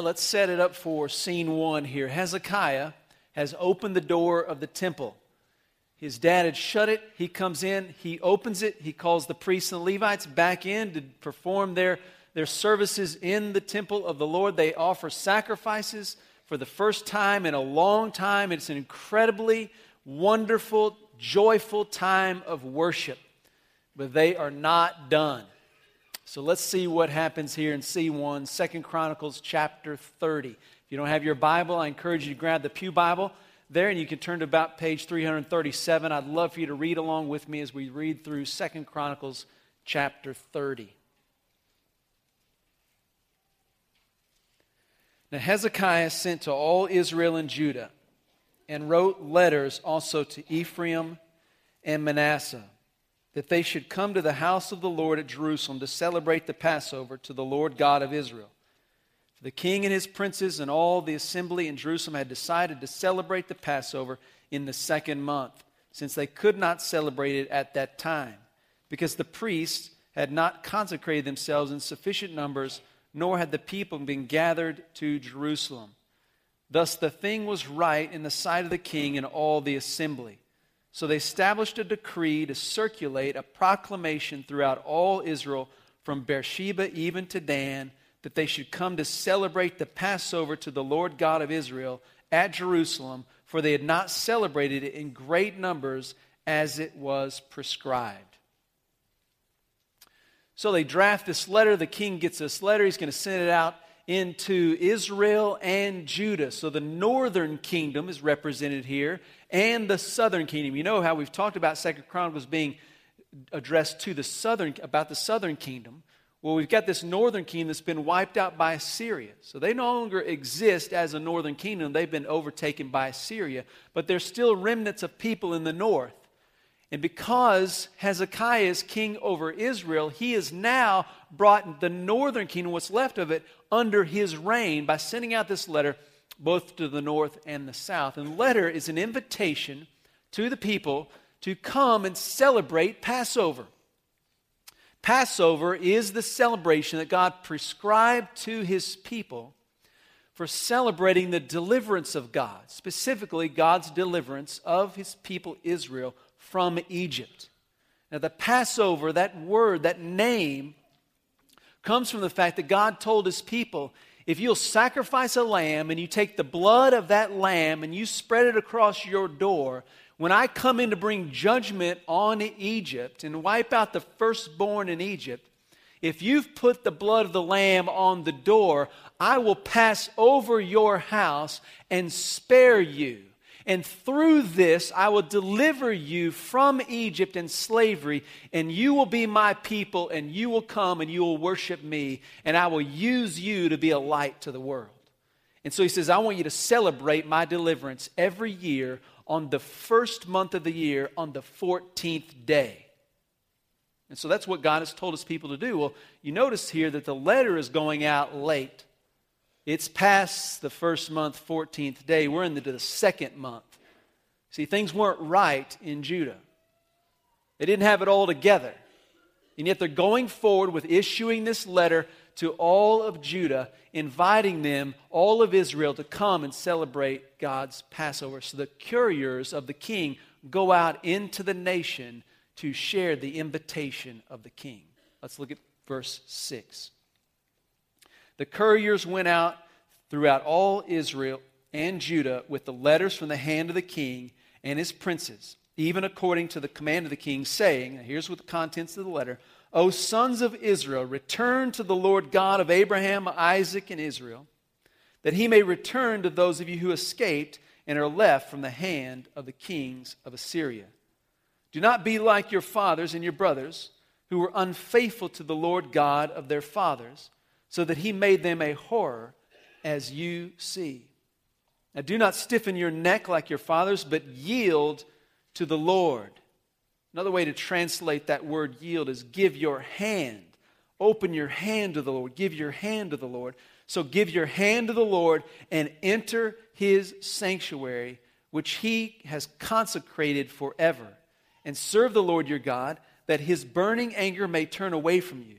Let's set it up for scene one here. Hezekiah has opened the door of the temple. His dad had shut it. He comes in, he opens it, he calls the priests and the Levites back in to perform their, their services in the temple of the Lord. They offer sacrifices for the first time in a long time. It's an incredibly wonderful, joyful time of worship. But they are not done. So let's see what happens here in C1, Second Chronicles chapter 30. If you don't have your Bible, I encourage you to grab the Pew Bible there and you can turn to about page 337. I'd love for you to read along with me as we read through Second Chronicles chapter 30. Now Hezekiah sent to all Israel and Judah and wrote letters also to Ephraim and Manasseh that they should come to the house of the Lord at Jerusalem to celebrate the Passover to the Lord God of Israel. For the king and his princes and all the assembly in Jerusalem had decided to celebrate the Passover in the second month, since they could not celebrate it at that time, because the priests had not consecrated themselves in sufficient numbers, nor had the people been gathered to Jerusalem. Thus the thing was right in the sight of the king and all the assembly. So they established a decree to circulate a proclamation throughout all Israel from Beersheba even to Dan that they should come to celebrate the Passover to the Lord God of Israel at Jerusalem, for they had not celebrated it in great numbers as it was prescribed. So they draft this letter. The king gets this letter. He's going to send it out into Israel and Judah. So the northern kingdom is represented here, and the southern kingdom. You know how we've talked about Second Chronicles being addressed to the southern about the southern kingdom. Well, we've got this northern kingdom that's been wiped out by Assyria. So they no longer exist as a northern kingdom. They've been overtaken by Assyria, but there's still remnants of people in the north. And because Hezekiah is king over Israel, he has now brought the northern kingdom, what's left of it, under his reign by sending out this letter both to the north and the south. And the letter is an invitation to the people to come and celebrate Passover. Passover is the celebration that God prescribed to his people for celebrating the deliverance of God, specifically God's deliverance of his people Israel from Egypt. Now, the Passover, that word, that name, comes from the fact that God told his people if you'll sacrifice a lamb and you take the blood of that lamb and you spread it across your door, when I come in to bring judgment on Egypt and wipe out the firstborn in Egypt, if you've put the blood of the lamb on the door, I will pass over your house and spare you. And through this, I will deliver you from Egypt and slavery, and you will be my people, and you will come and you will worship me, and I will use you to be a light to the world. And so he says, I want you to celebrate my deliverance every year on the first month of the year, on the 14th day. And so that's what God has told his people to do. Well, you notice here that the letter is going out late. It's past the first month, 14th day. We're into the second month. See, things weren't right in Judah, they didn't have it all together. And yet they're going forward with issuing this letter to all of Judah, inviting them, all of Israel, to come and celebrate God's Passover. So the couriers of the king go out into the nation to share the invitation of the king. Let's look at verse 6. The couriers went out throughout all Israel and Judah with the letters from the hand of the king and his princes, even according to the command of the king, saying, here's what the contents of the letter O sons of Israel, return to the Lord God of Abraham, Isaac, and Israel, that he may return to those of you who escaped and are left from the hand of the kings of Assyria. Do not be like your fathers and your brothers, who were unfaithful to the Lord God of their fathers so that he made them a horror as you see. Now, do not stiffen your neck like your fathers, but yield to the Lord. Another way to translate that word yield is give your hand. Open your hand to the Lord. Give your hand to the Lord. So give your hand to the Lord and enter his sanctuary, which he has consecrated forever. And serve the Lord your God, that his burning anger may turn away from you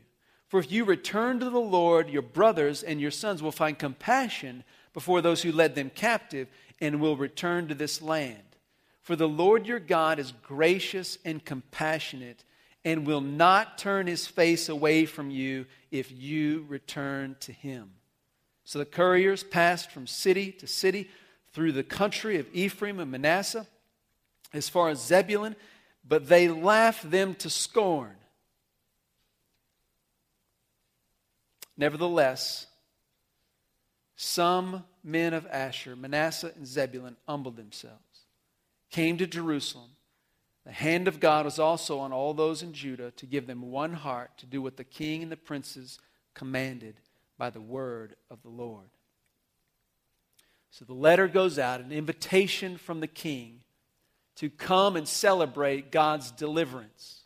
For if you return to the Lord, your brothers and your sons will find compassion before those who led them captive and will return to this land. For the Lord your God is gracious and compassionate and will not turn his face away from you if you return to him. So the couriers passed from city to city through the country of Ephraim and Manasseh as far as Zebulun, but they laughed them to scorn. Nevertheless, some men of Asher, Manasseh, and Zebulun humbled themselves, came to Jerusalem. The hand of God was also on all those in Judah to give them one heart to do what the king and the princes commanded by the word of the Lord. So the letter goes out, an invitation from the king to come and celebrate God's deliverance.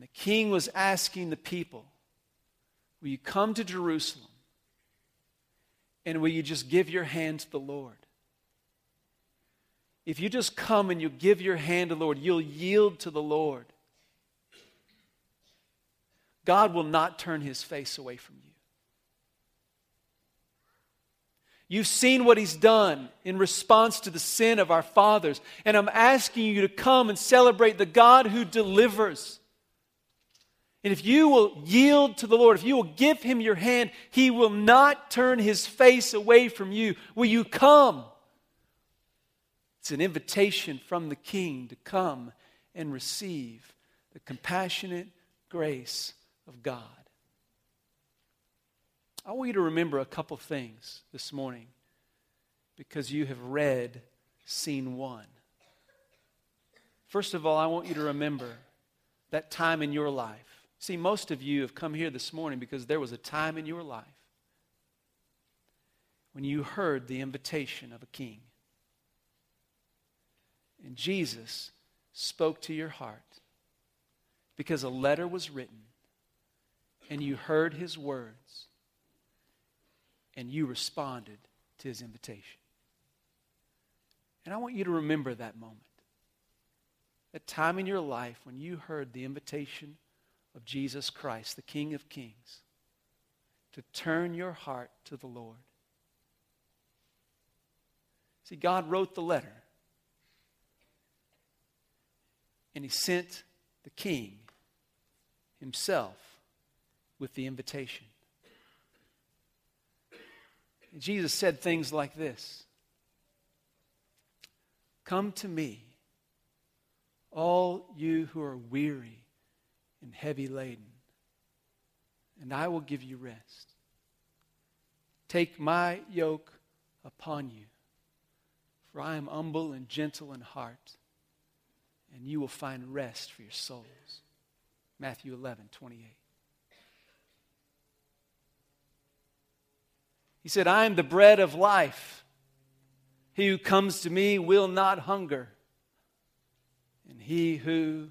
And the king was asking the people, Will you come to Jerusalem? And will you just give your hand to the Lord? If you just come and you give your hand to the Lord, you'll yield to the Lord. God will not turn his face away from you. You've seen what he's done in response to the sin of our fathers. And I'm asking you to come and celebrate the God who delivers. And if you will yield to the Lord, if you will give him your hand, he will not turn his face away from you. Will you come? It's an invitation from the king to come and receive the compassionate grace of God. I want you to remember a couple things this morning because you have read scene one. First of all, I want you to remember that time in your life. See, most of you have come here this morning because there was a time in your life when you heard the invitation of a king. And Jesus spoke to your heart because a letter was written and you heard his words and you responded to his invitation. And I want you to remember that moment. That time in your life when you heard the invitation of Jesus Christ, the King of Kings, to turn your heart to the Lord. See, God wrote the letter, and He sent the King Himself with the invitation. Jesus said things like this Come to me, all you who are weary and heavy laden, and I will give you rest. Take my yoke upon you, for I am humble and gentle in heart, and you will find rest for your souls. Matthew 11, 28. He said, I am the bread of life. He who comes to me will not hunger, and he who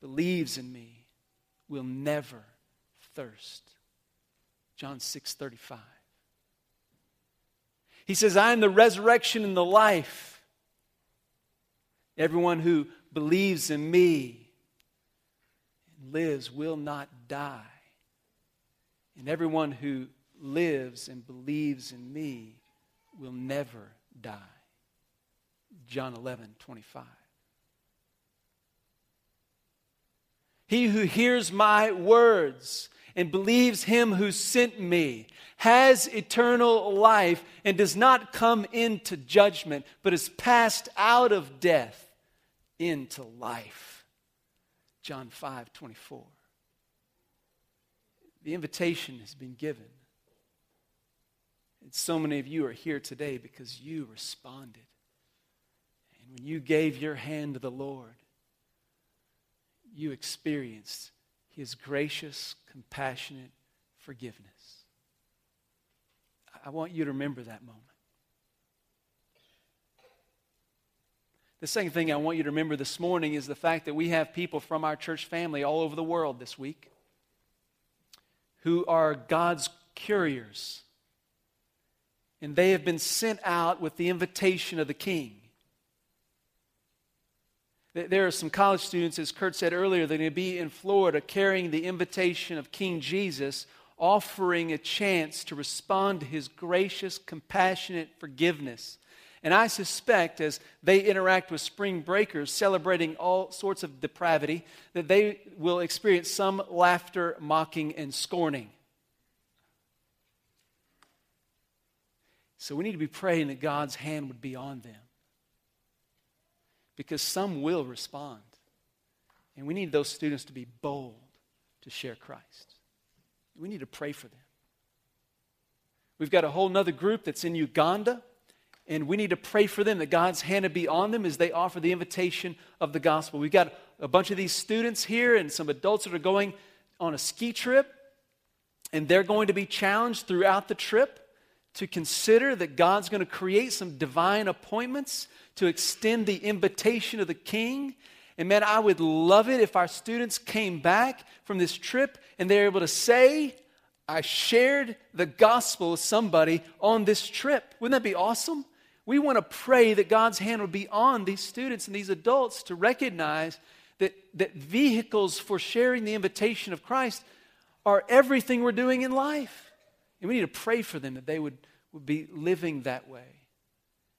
believes in me will never thirst. John 6 35. He says, I am the resurrection and the life. Everyone who believes in me and lives will not die. And everyone who lives and believes in me will never die. John 11, 25. He who hears my words and believes him who sent me has eternal life and does not come into judgment, but is passed out of death into life. John 5, 24. The invitation has been given. And so many of you are here today because you responded. And when you gave your hand to the Lord, you experienced his gracious, compassionate forgiveness. I want you to remember that moment. The second thing I want you to remember this morning is the fact that we have people from our church family all over the world this week who are God's couriers and they have been sent out with the invitation of the king. There are some college students, as Kurt said earlier, they're going to be in Florida carrying the invitation of King Jesus, offering a chance to respond to his gracious, compassionate forgiveness. And I suspect as they interact with spring breakers celebrating all sorts of depravity, that they will experience some laughter, mocking, and scorning. So we need to be praying that God's hand would be on them because some will respond. And we need those students to be bold to share Christ. We need to pray for them. We've got a whole other group that's in Uganda, and we need to pray for them that God's hand would be on them as they offer the invitation of the gospel. We've got a bunch of these students here and some adults that are going on a ski trip, and they're going to be challenged throughout the trip to consider that God's going to create some divine appointments to extend the invitation of the king. And man, I would love it if our students came back from this trip and they're able to say, I shared the gospel with somebody on this trip. Wouldn't that be awesome? We want to pray that God's hand would be on these students and these adults to recognize that, that vehicles for sharing the invitation of Christ are everything we're doing in life. And we need to pray for them that they would, would be living that way.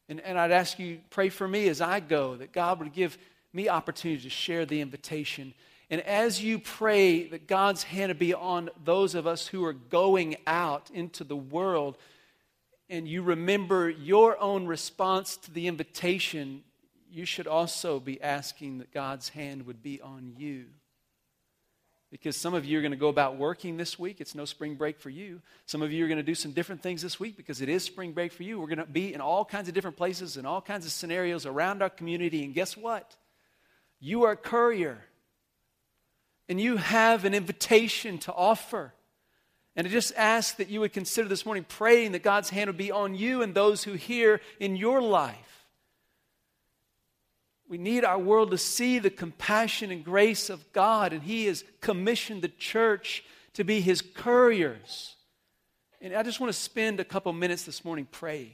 And, and I'd ask you, pray for me as I go, that God would give me opportunity to share the invitation. And as you pray that God's hand would be on those of us who are going out into the world, and you remember your own response to the invitation, you should also be asking that God's hand would be on you because some of you are going to go about working this week. It's no spring break for you. Some of you are going to do some different things this week because it is spring break for you. We're going to be in all kinds of different places and all kinds of scenarios around our community. And guess what? You are a courier. And you have an invitation to offer. And I just ask that you would consider this morning praying that God's hand would be on you and those who hear in your life we need our world to see the compassion and grace of God, and He has commissioned the church to be His couriers. And I just want to spend a couple minutes this morning praying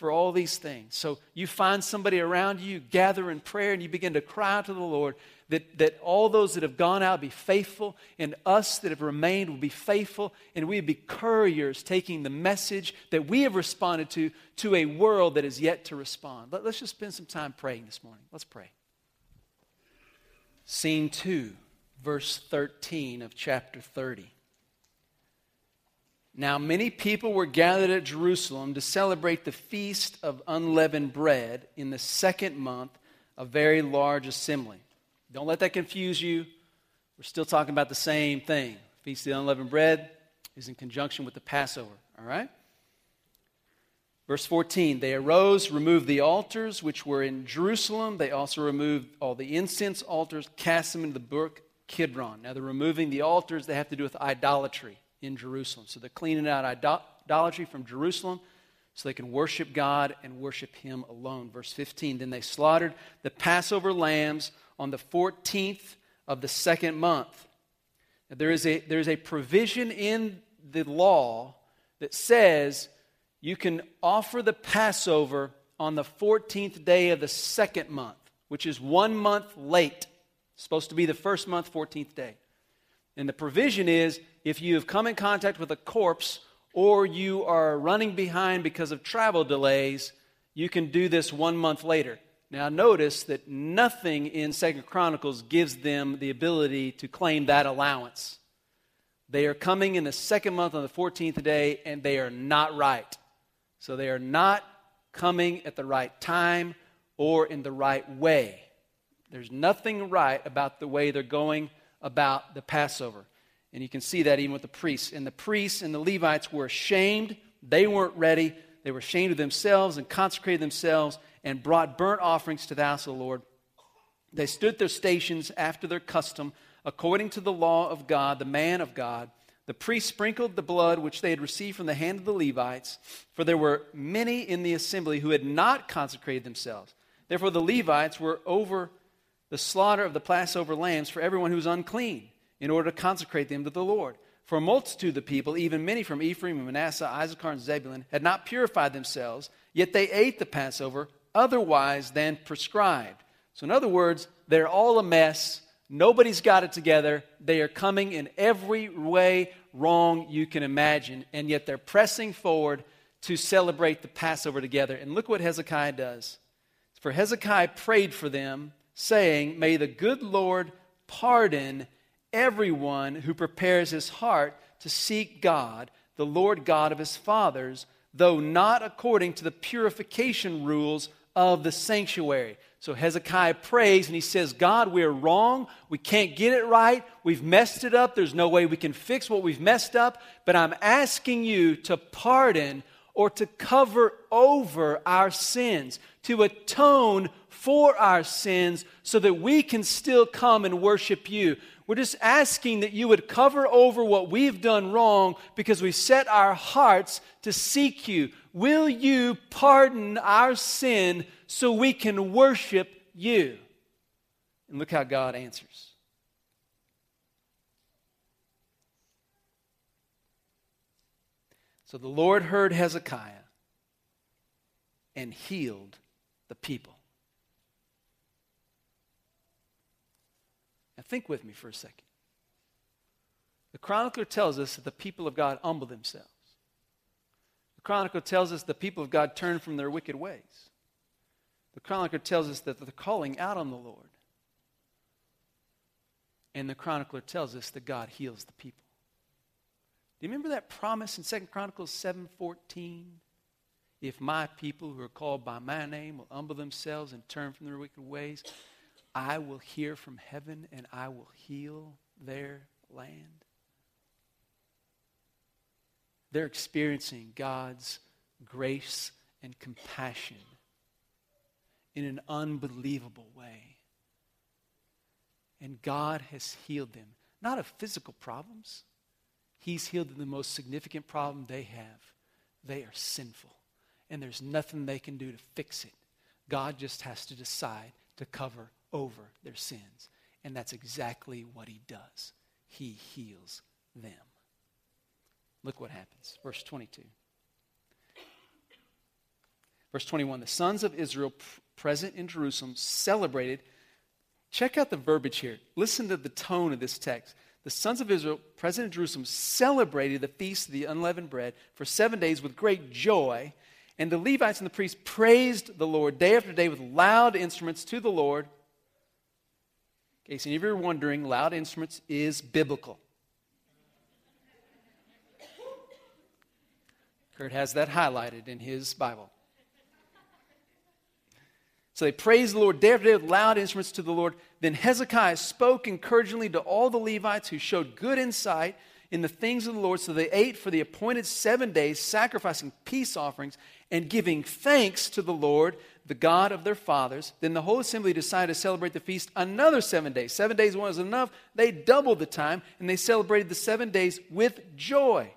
for all these things. So you find somebody around you, gather in prayer, and you begin to cry out to the Lord that, that all those that have gone out be faithful, and us that have remained will be faithful, and we be couriers taking the message that we have responded to to a world that is yet to respond. Let, let's just spend some time praying this morning. Let's pray. Scene 2, verse 13 of chapter 30. Now, many people were gathered at Jerusalem to celebrate the feast of unleavened bread in the second month, a very large assembly. Don't let that confuse you. We're still talking about the same thing. Feast of unleavened bread is in conjunction with the Passover, all right? Verse 14 They arose, removed the altars which were in Jerusalem. They also removed all the incense altars, cast them into the brook Kidron. Now, they're removing the altars that have to do with idolatry in Jerusalem. So they're cleaning out idolatry from Jerusalem so they can worship God and worship Him alone. Verse 15 Then they slaughtered the Passover lambs on the 14th of the second month. There, is a, there is a provision in the law that says you can offer the Passover on the 14th day of the second month, which is one month late. It's supposed to be the first month, 14th day. And the provision is if you have come in contact with a corpse or you are running behind because of travel delays, you can do this one month later. Now notice that nothing in Second Chronicles gives them the ability to claim that allowance. They are coming in the second month on the 14th day, and they are not right. So they are not coming at the right time or in the right way. There's nothing right about the way they're going about the Passover. And you can see that even with the priests. And the priests and the Levites were ashamed. They weren't ready. They were ashamed of themselves and consecrated themselves and brought burnt offerings to the house of the Lord. They stood their stations after their custom, according to the law of God, the man of God. The priests sprinkled the blood which they had received from the hand of the Levites, for there were many in the assembly who had not consecrated themselves. Therefore, the Levites were over the slaughter of the Passover lambs for everyone who was unclean, in order to consecrate them to the Lord. For a multitude of the people, even many from Ephraim and Manasseh, Issachar, and Zebulun, had not purified themselves, yet they ate the Passover otherwise than prescribed. So, in other words, they're all a mess. Nobody's got it together. They are coming in every way wrong you can imagine, and yet they're pressing forward to celebrate the Passover together. And look what Hezekiah does. For Hezekiah prayed for them, saying, May the good Lord pardon everyone who prepares his heart to seek God, the Lord God of his fathers, though not according to the purification rules of the sanctuary. So Hezekiah prays and he says, God, we're wrong. We can't get it right. We've messed it up. There's no way we can fix what we've messed up. But I'm asking you to pardon or to cover over our sins, to atone for our sins so that we can still come and worship you. We're just asking that you would cover over what we've done wrong because we set our hearts to seek you. Will you pardon our sin so we can worship you? And look how God answers. So the Lord heard Hezekiah and healed the people. Now, think with me for a second. The chronicler tells us that the people of God humble themselves. The chronicler tells us the people of God turn from their wicked ways. The chronicler tells us that they're calling out on the Lord. And the chronicler tells us that God heals the people. Do you remember that promise in Second Chronicles 7:14? If my people who are called by my name will humble themselves and turn from their wicked ways, I will hear from heaven and I will heal their land. They're experiencing God's grace and compassion in an unbelievable way. And God has healed them, not of physical problems. He's healed the most significant problem they have. They are sinful, and there's nothing they can do to fix it. God just has to decide to cover over their sins. And that's exactly what he does. He heals them. Look what happens. Verse 22. Verse 21 The sons of Israel present in Jerusalem celebrated. Check out the verbiage here. Listen to the tone of this text. The sons of Israel present in Jerusalem celebrated the feast of the unleavened bread for seven days with great joy. And the Levites and the priests praised the Lord day after day with loud instruments to the Lord case any of you are wondering, loud instruments is biblical. Kurt has that highlighted in his Bible. So they praised the Lord day after day with loud instruments to the Lord. Then Hezekiah spoke encouragingly to all the Levites who showed good insight in the things of the Lord. So they ate for the appointed seven days, sacrificing peace offerings and giving thanks to the Lord the God of their fathers. Then the whole assembly decided to celebrate the feast another seven days. Seven days wasn't enough. They doubled the time and they celebrated the seven days with joy.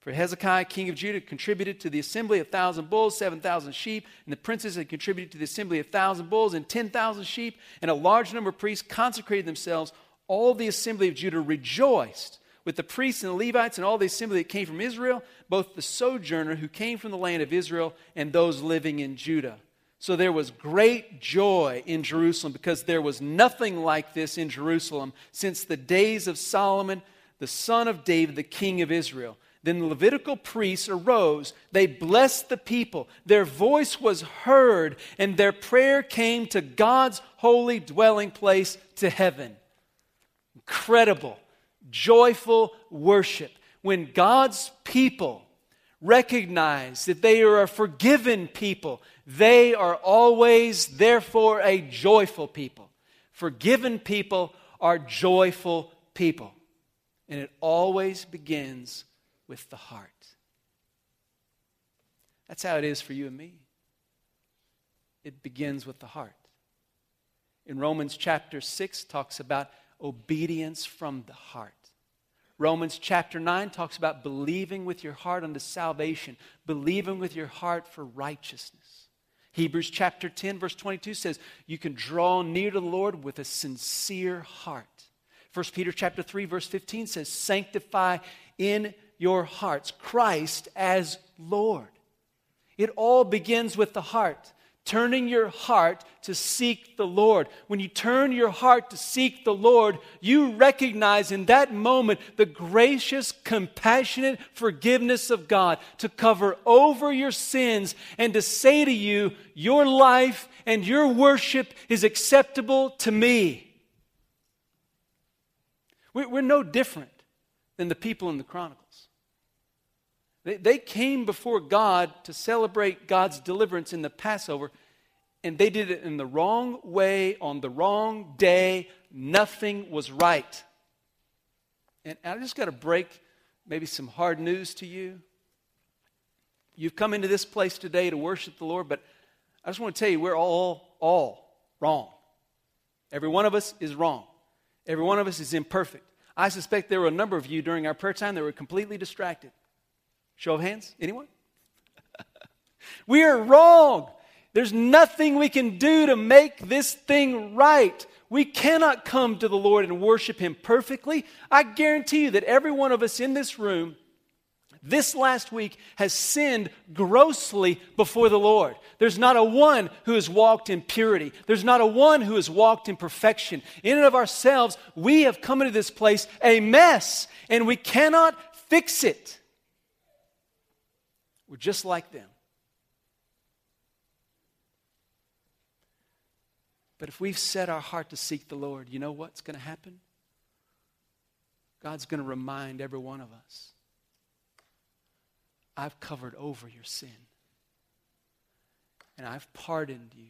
For Hezekiah, king of Judah, contributed to the assembly a thousand bulls, seven thousand sheep, and the princes had contributed to the assembly a thousand bulls and ten thousand sheep, and a large number of priests consecrated themselves. All the assembly of Judah rejoiced with the priests and the Levites and all the assembly that came from Israel, both the sojourner who came from the land of Israel and those living in Judah. So there was great joy in Jerusalem because there was nothing like this in Jerusalem since the days of Solomon, the son of David, the king of Israel. Then the Levitical priests arose. They blessed the people. Their voice was heard, and their prayer came to God's holy dwelling place to heaven. Incredible, joyful worship. When God's people recognize that they are a forgiven people, they are always, therefore, a joyful people. Forgiven people are joyful people. And it always begins with the heart. That's how it is for you and me. It begins with the heart. In Romans chapter 6 talks about obedience from the heart. Romans chapter 9 talks about believing with your heart unto salvation, believing with your heart for righteousness. Hebrews chapter 10, verse 22 says, You can draw near to the Lord with a sincere heart. 1 Peter chapter 3, verse 15 says, Sanctify in your hearts Christ as Lord. It all begins with the heart. Turning your heart to seek the Lord. When you turn your heart to seek the Lord, you recognize in that moment the gracious, compassionate forgiveness of God to cover over your sins and to say to you, Your life and your worship is acceptable to me. We're no different than the people in the Chronicles. They, came before God to celebrate God's deliverance in the Passover, and they did it in the wrong way on the wrong day. Nothing was right. And I just got to break maybe some hard news to you. You've come into this place today to worship the Lord, but I just want to tell you we're all, all wrong. Every one of us is wrong. Every one of us is imperfect. I suspect there were a number of you during our prayer time that were completely distracted. Show of hands? Anyone? we are wrong. There's nothing we can do to make this thing right. We cannot come to the Lord and worship Him perfectly. I guarantee you that every one of us in this room this last week has sinned grossly before the Lord. There's not a one who has walked in purity. There's not a one who has walked in perfection. In and of ourselves, we have come into this place a mess, and we cannot fix it. We're just like them. But if we've set our heart to seek the Lord, you know what's going to happen? God's going to remind every one of us I've covered over your sin, and I've pardoned you,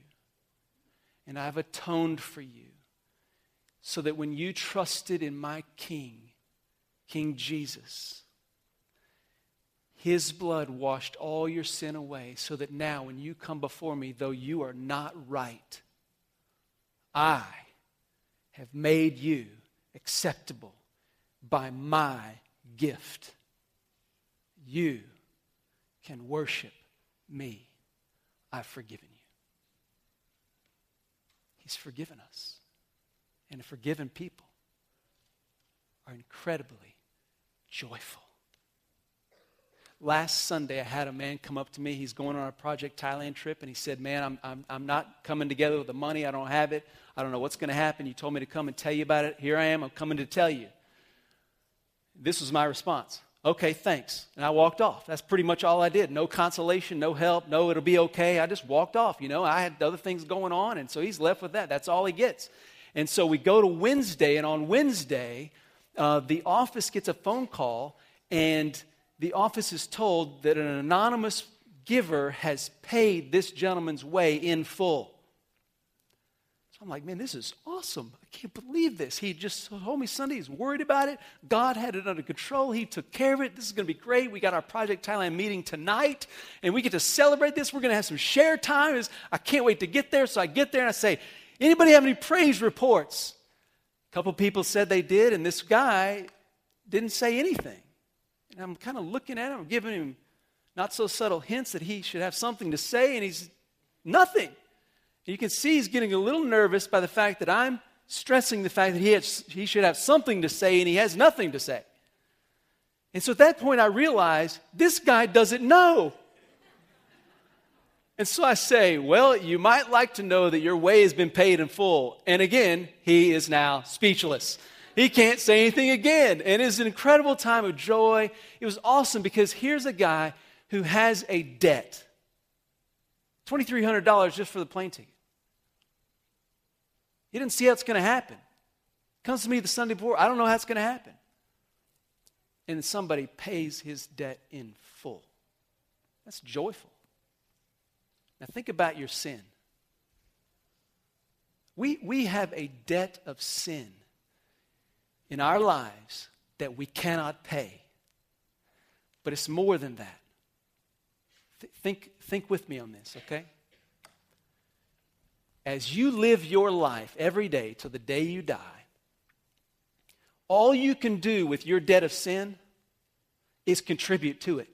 and I've atoned for you, so that when you trusted in my King, King Jesus, his blood washed all your sin away so that now, when you come before me, though you are not right, I have made you acceptable by my gift. You can worship me. I've forgiven you. He's forgiven us. And forgiven people are incredibly joyful. Last Sunday, I had a man come up to me. He's going on a Project Thailand trip, and he said, Man, I'm, I'm, I'm not coming together with the money. I don't have it. I don't know what's going to happen. You told me to come and tell you about it. Here I am. I'm coming to tell you. This was my response. Okay, thanks. And I walked off. That's pretty much all I did. No consolation, no help, no, it'll be okay. I just walked off. You know, I had other things going on, and so he's left with that. That's all he gets. And so we go to Wednesday, and on Wednesday, uh, the office gets a phone call, and the office is told that an anonymous giver has paid this gentleman's way in full. So I'm like, man, this is awesome. I can't believe this. He just told me Sunday he's worried about it. God had it under control. He took care of it. This is going to be great. We got our Project Thailand meeting tonight, and we get to celebrate this. We're going to have some share time. I can't wait to get there. So I get there and I say, anybody have any praise reports? A couple people said they did, and this guy didn't say anything. And I'm kind of looking at him, giving him not so subtle hints that he should have something to say, and he's nothing. You can see he's getting a little nervous by the fact that I'm stressing the fact that he, has, he should have something to say, and he has nothing to say. And so at that point, I realize this guy doesn't know. And so I say, Well, you might like to know that your way has been paid in full. And again, he is now speechless. He can't say anything again. And it's an incredible time of joy. It was awesome because here's a guy who has a debt $2,300 just for the plane ticket. He didn't see how it's going to happen. Comes to me the Sunday before, I don't know how it's going to happen. And somebody pays his debt in full. That's joyful. Now think about your sin. We, we have a debt of sin in our lives that we cannot pay. But it's more than that. Th- think, think with me on this, okay? As you live your life every day till the day you die, all you can do with your debt of sin is contribute to it.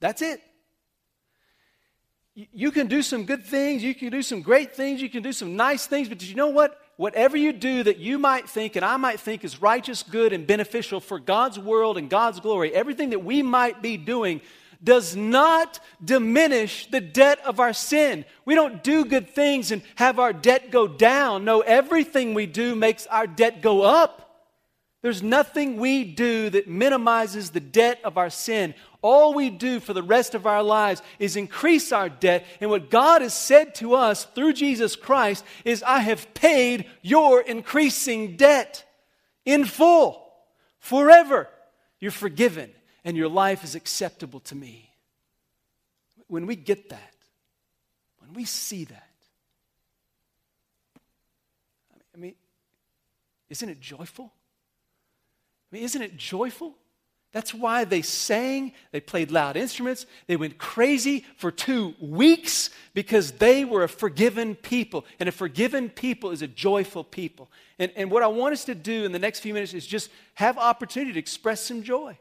That's it. You can do some good things, you can do some great things, you can do some nice things, but did you know what? Whatever you do that you might think and I might think is righteous, good, and beneficial for God's world and God's glory, everything that we might be doing, does not diminish the debt of our sin. We don't do good things and have our debt go down. No, everything we do makes our debt go up. There's nothing we do that minimizes the debt of our sin. All we do for the rest of our lives is increase our debt. And what God has said to us through Jesus Christ is, I have paid your increasing debt in full, forever. You're forgiven, and your life is acceptable to me. When we get that, when we see that, I mean, isn't it joyful? I mean, isn't it joyful? That's why they sang, they played loud instruments, they went crazy for two weeks because they were a forgiven people. And a forgiven people is a joyful people. And, and what I want us to do in the next few minutes is just have opportunity to express some joy.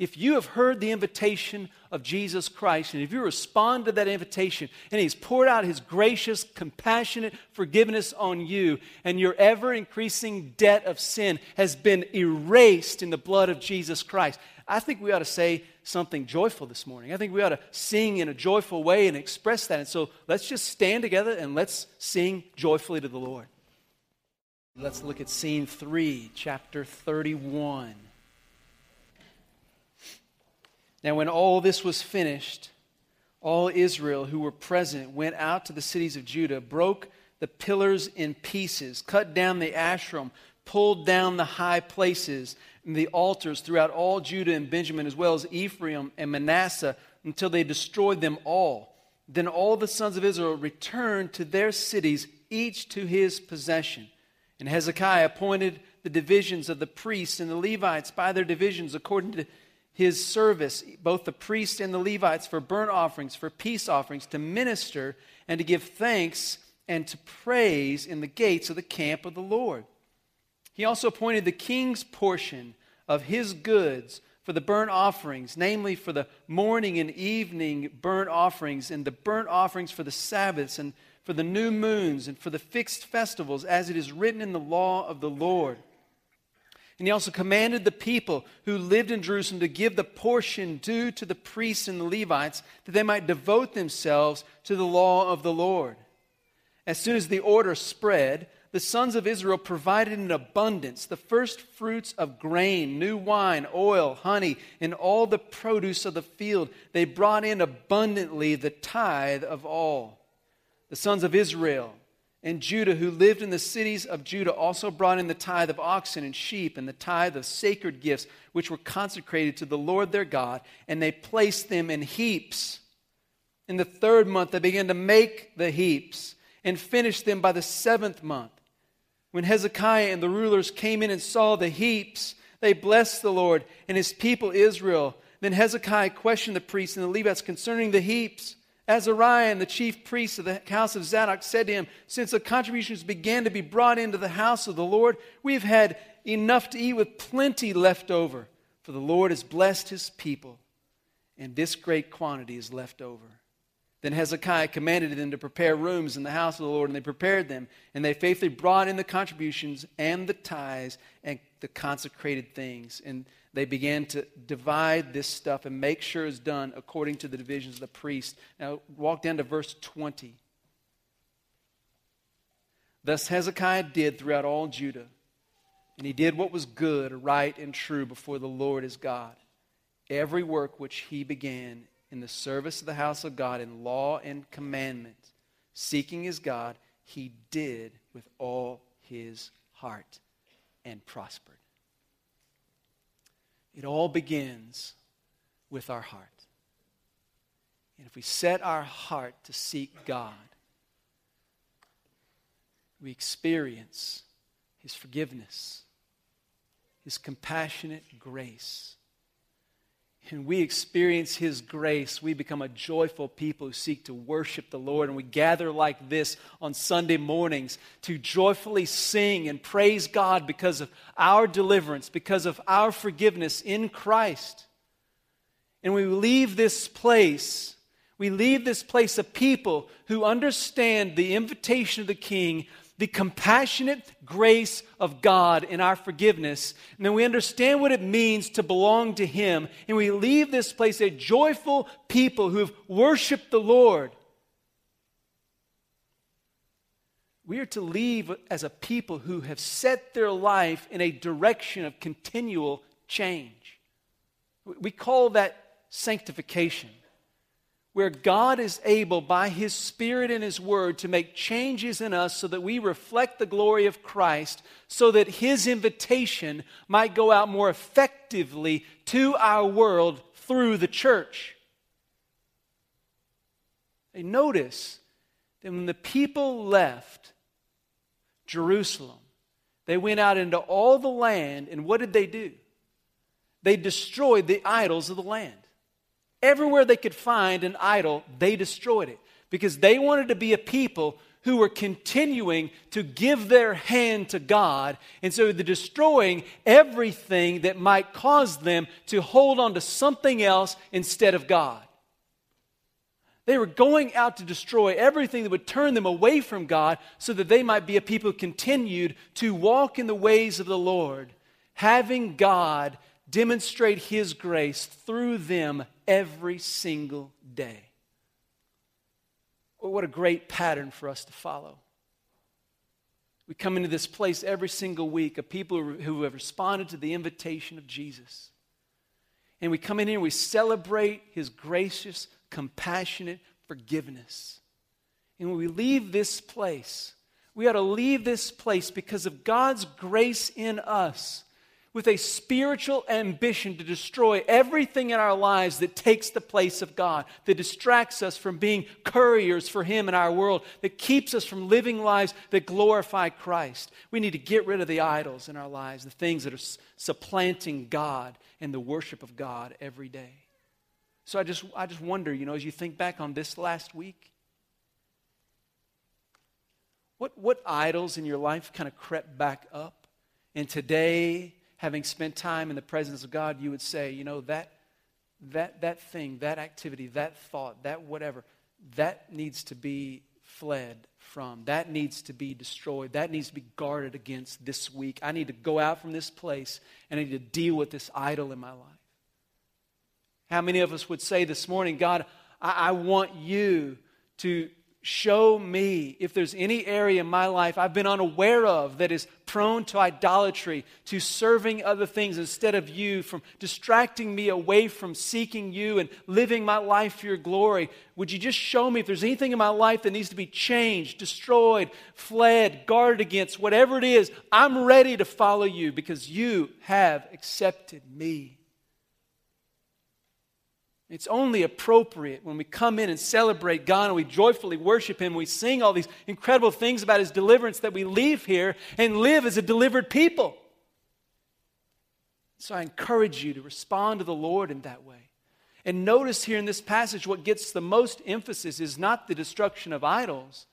If you have heard the invitation of Jesus Christ, and if you respond to that invitation, and He's poured out His gracious, compassionate forgiveness on you, and your ever increasing debt of sin has been erased in the blood of Jesus Christ, I think we ought to say something joyful this morning. I think we ought to sing in a joyful way and express that. And so let's just stand together and let's sing joyfully to the Lord. Let's look at scene three, chapter 31. Now, when all this was finished, all Israel who were present went out to the cities of Judah, broke the pillars in pieces, cut down the Asherim, pulled down the high places and the altars throughout all Judah and Benjamin, as well as Ephraim and Manasseh, until they destroyed them all. Then all the sons of Israel returned to their cities, each to his possession. And Hezekiah appointed the divisions of the priests and the Levites by their divisions according to his service, both the priests and the Levites, for burnt offerings, for peace offerings, to minister and to give thanks and to praise in the gates of the camp of the Lord. He also appointed the king's portion of his goods for the burnt offerings, namely for the morning and evening burnt offerings, and the burnt offerings for the Sabbaths, and for the new moons, and for the fixed festivals, as it is written in the law of the Lord and he also commanded the people who lived in Jerusalem to give the portion due to the priests and the Levites, that they might devote themselves to the law of the Lord. As soon as the order spread, the sons of Israel provided in abundance the first fruits of grain, new wine, oil, honey, and all the produce of the field. They brought in abundantly the tithe of all. The sons of Israel and Judah, who lived in the cities of Judah, also brought in the tithe of oxen and sheep and the tithe of sacred gifts, which were consecrated to the Lord their God, and they placed them in heaps. In the third month, they began to make the heaps and finished them by the seventh month. When Hezekiah and the rulers came in and saw the heaps, they blessed the Lord and his people Israel. Then Hezekiah questioned the priests and the Levites concerning the heaps. Azariah the chief priest of the house of Zadok said to him, Since the contributions began to be brought into the house of the Lord, we've had enough to eat with plenty left over. For the Lord has blessed his people, and this great quantity is left over. Then Hezekiah commanded them to prepare rooms in the house of the Lord, and they prepared them. And they faithfully brought in the contributions and the tithes and the consecrated things. And they began to divide this stuff and make sure it's done according to the divisions of the priest. Now, walk down to verse 20. Thus Hezekiah did throughout all Judah, and he did what was good, right, and true before the Lord his God. Every work which he began in the service of the house of God in law and commandment, seeking his God, he did with all his heart and prospered. It all begins with our heart. And if we set our heart to seek God, we experience His forgiveness, His compassionate grace, and we experience His grace, we become a joyful people who seek to worship the Lord. And we gather like this on Sunday mornings to joyfully sing and praise God because of our deliverance, because of our forgiveness in Christ. And we leave this place, we leave this place of people who understand the invitation of the King the compassionate grace of God in our forgiveness, and then we understand what it means to belong to Him, and we leave this place a joyful people who have worshiped the Lord. We are to leave as a people who have set their life in a direction of continual change. We call that sanctification where God is able, by His Spirit and His Word, to make changes in us so that we reflect the glory of Christ, so that His invitation might go out more effectively to our world through the church. They notice that when the people left Jerusalem, they went out into all the land, and what did they do? They destroyed the idols of the land. Everywhere they could find an idol, they destroyed it because they wanted to be a people who were continuing to give their hand to God. And so they're destroying everything that might cause them to hold on to something else instead of God. They were going out to destroy everything that would turn them away from God so that they might be a people who continued to walk in the ways of the Lord, having God demonstrate His grace through them every single day. What a great pattern for us to follow. We come into this place every single week of people who have responded to the invitation of Jesus. And we come in here and we celebrate his gracious, compassionate forgiveness. And when we leave this place, we ought to leave this place because of God's grace in us with a spiritual ambition to destroy everything in our lives that takes the place of God, that distracts us from being couriers for Him in our world, that keeps us from living lives that glorify Christ. We need to get rid of the idols in our lives, the things that are supplanting God and the worship of God every day. So I just, I just wonder, you know, as you think back on this last week, what, what idols in your life kind of crept back up? And today, having spent time in the presence of God, you would say, you know, that, that, that thing, that activity, that thought, that whatever, that needs to be fled from. That needs to be destroyed. That needs to be guarded against this week. I need to go out from this place and I need to deal with this idol in my life. How many of us would say this morning, God, I, I want you to show me if there's any area in my life I've been unaware of that is prone to idolatry, to serving other things instead of you, from distracting me away from seeking you and living my life for your glory. Would you just show me if there's anything in my life that needs to be changed, destroyed, fled, guarded against, whatever it is? I'm ready to follow you because you have accepted me. It's only appropriate when we come in and celebrate God and we joyfully worship Him, we sing all these incredible things about His deliverance that we leave here and live as a delivered people. So I encourage you to respond to the Lord in that way. And notice here in this passage, what gets the most emphasis is not the destruction of idols,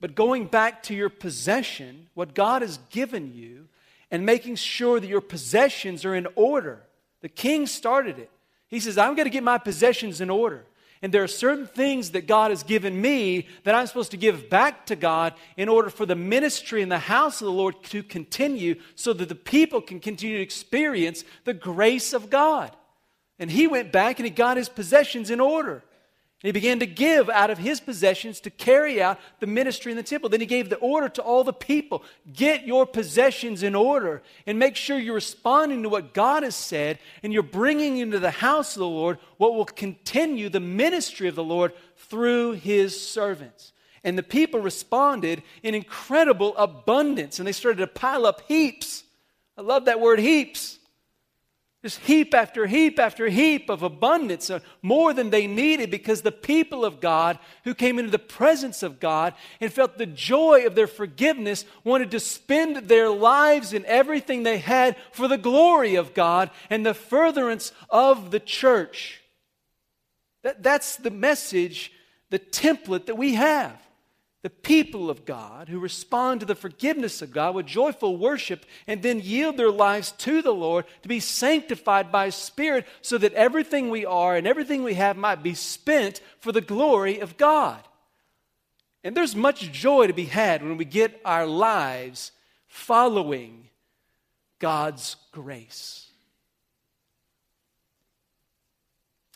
but going back to your possession, what God has given you, and making sure that your possessions are in order. The king started it. He says, I'm going to get my possessions in order. And there are certain things that God has given me that I'm supposed to give back to God in order for the ministry in the house of the Lord to continue so that the people can continue to experience the grace of God. And he went back and he got his possessions in order. And he began to give out of his possessions to carry out the ministry in the temple. Then he gave the order to all the people get your possessions in order and make sure you're responding to what God has said and you're bringing into the house of the Lord what will continue the ministry of the Lord through his servants. And the people responded in incredible abundance and they started to pile up heaps. I love that word heaps. Just heap after heap after heap of abundance, uh, more than they needed, because the people of God who came into the presence of God and felt the joy of their forgiveness wanted to spend their lives and everything they had for the glory of God and the furtherance of the church. That, that's the message, the template that we have the people of God who respond to the forgiveness of God with joyful worship and then yield their lives to the Lord to be sanctified by His Spirit so that everything we are and everything we have might be spent for the glory of God. And there's much joy to be had when we get our lives following God's grace.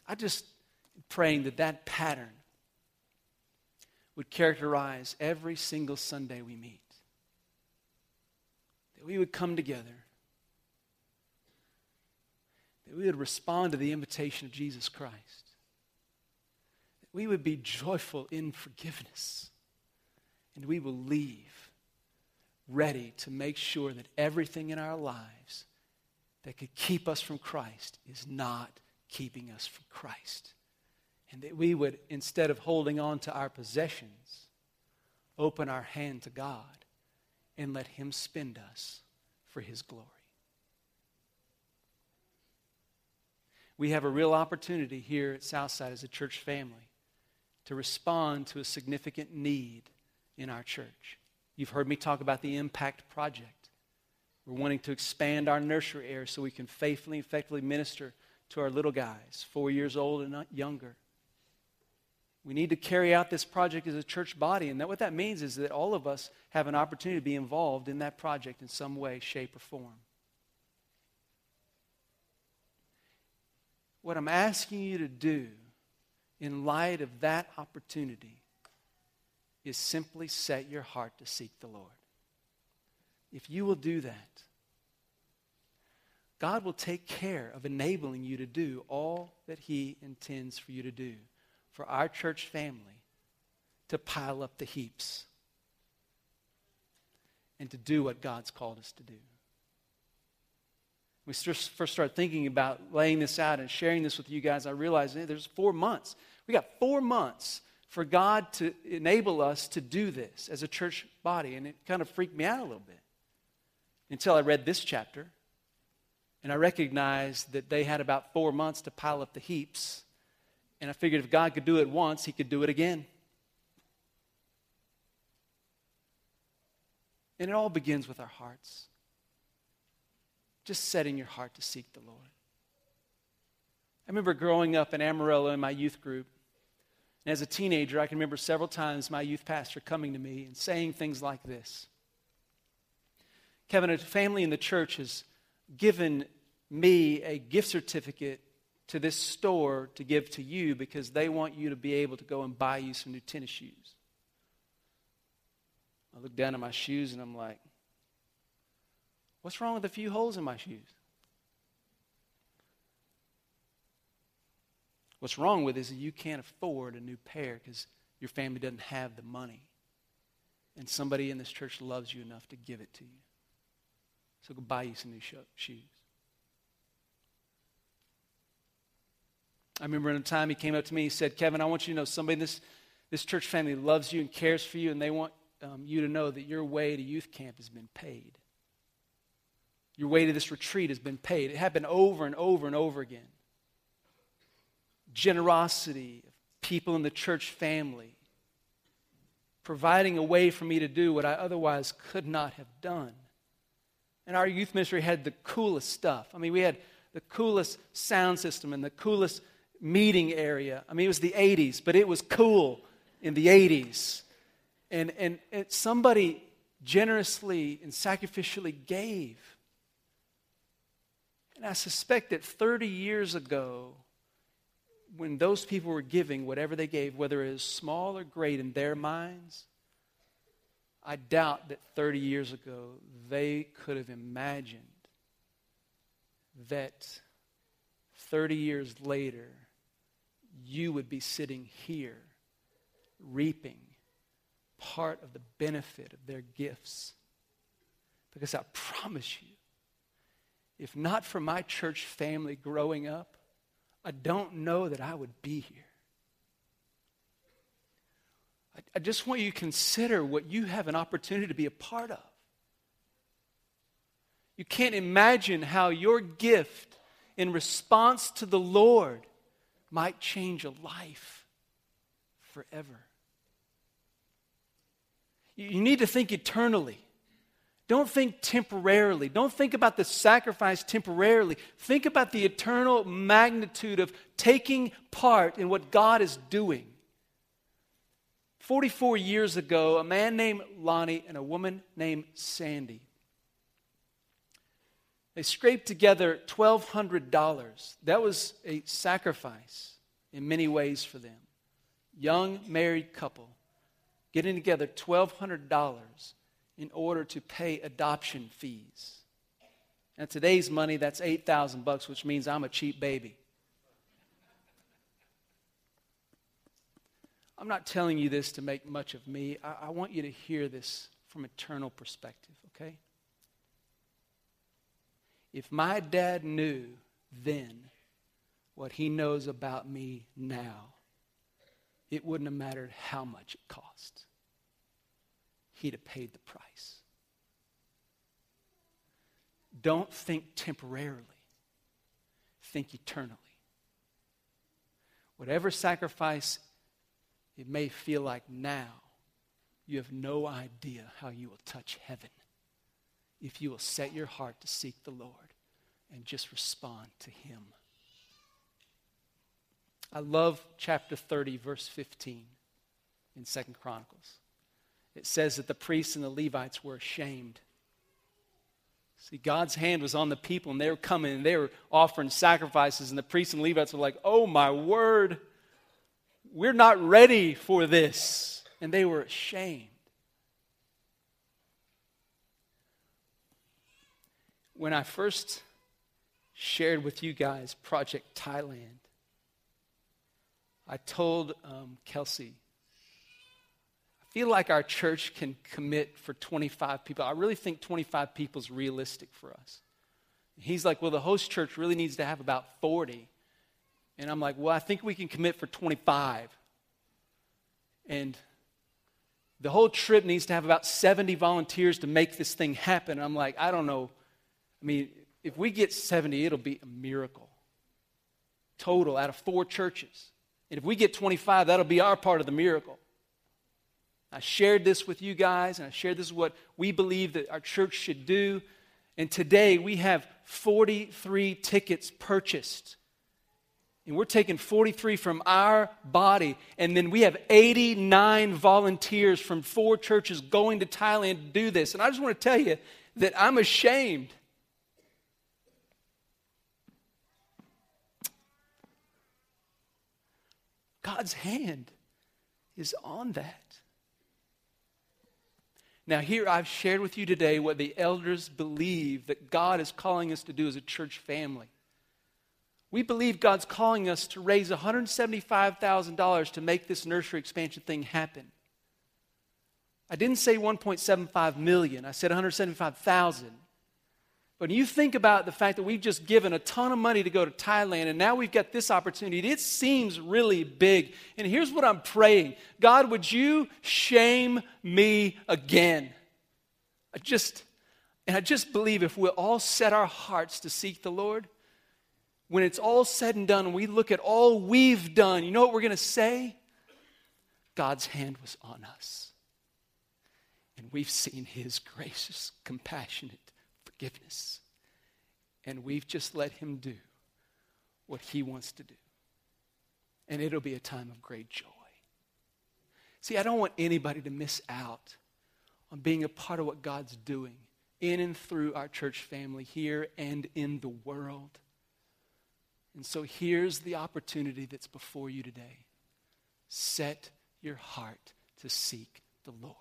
I just praying that that pattern would characterize every single Sunday we meet. That we would come together. That we would respond to the invitation of Jesus Christ. That we would be joyful in forgiveness. And we will leave ready to make sure that everything in our lives that could keep us from Christ is not keeping us from Christ. And that we would, instead of holding on to our possessions, open our hand to God and let Him spend us for His glory. We have a real opportunity here at Southside as a church family to respond to a significant need in our church. You've heard me talk about the Impact Project. We're wanting to expand our nursery area so we can faithfully and effectively minister to our little guys, four years old and younger. We need to carry out this project as a church body. And that what that means is that all of us have an opportunity to be involved in that project in some way, shape, or form. What I'm asking you to do in light of that opportunity is simply set your heart to seek the Lord. If you will do that, God will take care of enabling you to do all that He intends for you to do for our church family to pile up the heaps and to do what God's called us to do. We first started thinking about laying this out and sharing this with you guys. I realized hey, there's four months. We got four months for God to enable us to do this as a church body. And it kind of freaked me out a little bit until I read this chapter. And I recognized that they had about four months to pile up the heaps and I figured if God could do it once, He could do it again. And it all begins with our hearts. Just setting your heart to seek the Lord. I remember growing up in Amarillo in my youth group. And as a teenager, I can remember several times my youth pastor coming to me and saying things like this Kevin, a family in the church has given me a gift certificate to this store to give to you because they want you to be able to go and buy you some new tennis shoes. I look down at my shoes and I'm like, what's wrong with a few holes in my shoes? What's wrong with it is that you can't afford a new pair because your family doesn't have the money. And somebody in this church loves you enough to give it to you. So go buy you some new shoes. I remember in a time he came up to me, he said, Kevin, I want you to know somebody in this, this church family loves you and cares for you, and they want um, you to know that your way to youth camp has been paid. Your way to this retreat has been paid. It happened over and over and over again. Generosity of people in the church family, providing a way for me to do what I otherwise could not have done. And our youth ministry had the coolest stuff. I mean, we had the coolest sound system and the coolest meeting area. I mean, it was the 80s, but it was cool in the 80s. And, and, and somebody generously and sacrificially gave. And I suspect that 30 years ago, when those people were giving whatever they gave, whether it was small or great in their minds, I doubt that 30 years ago they could have imagined that 30 years later you would be sitting here reaping part of the benefit of their gifts. Because I promise you, if not for my church family growing up, I don't know that I would be here. I, I just want you to consider what you have an opportunity to be a part of. You can't imagine how your gift in response to the Lord might change a life forever. You need to think eternally. Don't think temporarily. Don't think about the sacrifice temporarily. Think about the eternal magnitude of taking part in what God is doing 44 years ago, a man named Lonnie and a woman named Sandy. They scraped together $1,200. That was a sacrifice in many ways for them. Young married couple getting together $1,200 in order to pay adoption fees. And today's money, that's 8,000 bucks, which means I'm a cheap baby. I'm not telling you this to make much of me. I, I want you to hear this from eternal perspective, okay? If my dad knew then what he knows about me now, it wouldn't have mattered how much it cost. He'd have paid the price. Don't think temporarily, think eternally. Whatever sacrifice it may feel like now, you have no idea how you will touch heaven if you will set your heart to seek the Lord and just respond to Him. I love chapter 30, verse 15 in Second Chronicles. It says that the priests and the Levites were ashamed. See, God's hand was on the people, and they were coming and they were offering sacrifices, and the priests and Levites were like, Oh, my word, we're not ready for this. And they were ashamed. When I first shared with you guys Project Thailand, I told um, Kelsey, I feel like our church can commit for 25 people. I really think 25 people is realistic for us. He's like, well, the host church really needs to have about 40. And I'm like, well, I think we can commit for 25. And the whole trip needs to have about 70 volunteers to make this thing happen. And I'm like, I don't know. I mean, if we get 70, it'll be a miracle. Total out of four churches. And if we get 25, that'll be our part of the miracle. I shared this with you guys, and I shared this is what we believe that our church should do. And today we have 43 tickets purchased. And we're taking 43 from our body. And then we have 89 volunteers from four churches going to Thailand to do this. And I just want to tell you that I'm ashamed God's hand is on that. Now, here I've shared with you today what the elders believe that God is calling us to do as a church family. We believe God's calling us to raise $175,000 to make this nursery expansion thing happen. I didn't say 1.75 million, I said 175,000. But when you think about the fact that we've just given a ton of money to go to Thailand and now we've got this opportunity, it seems really big. And here's what I'm praying God, would you shame me again? I just, and I just believe if we'll all set our hearts to seek the Lord, when it's all said and done we look at all we've done, you know what we're going to say? God's hand was on us. And we've seen his gracious, compassionate forgiveness. And we've just let Him do what He wants to do. And it'll be a time of great joy. See, I don't want anybody to miss out on being a part of what God's doing in and through our church family here and in the world. And so here's the opportunity that's before you today. Set your heart to seek the Lord.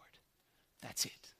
That's it.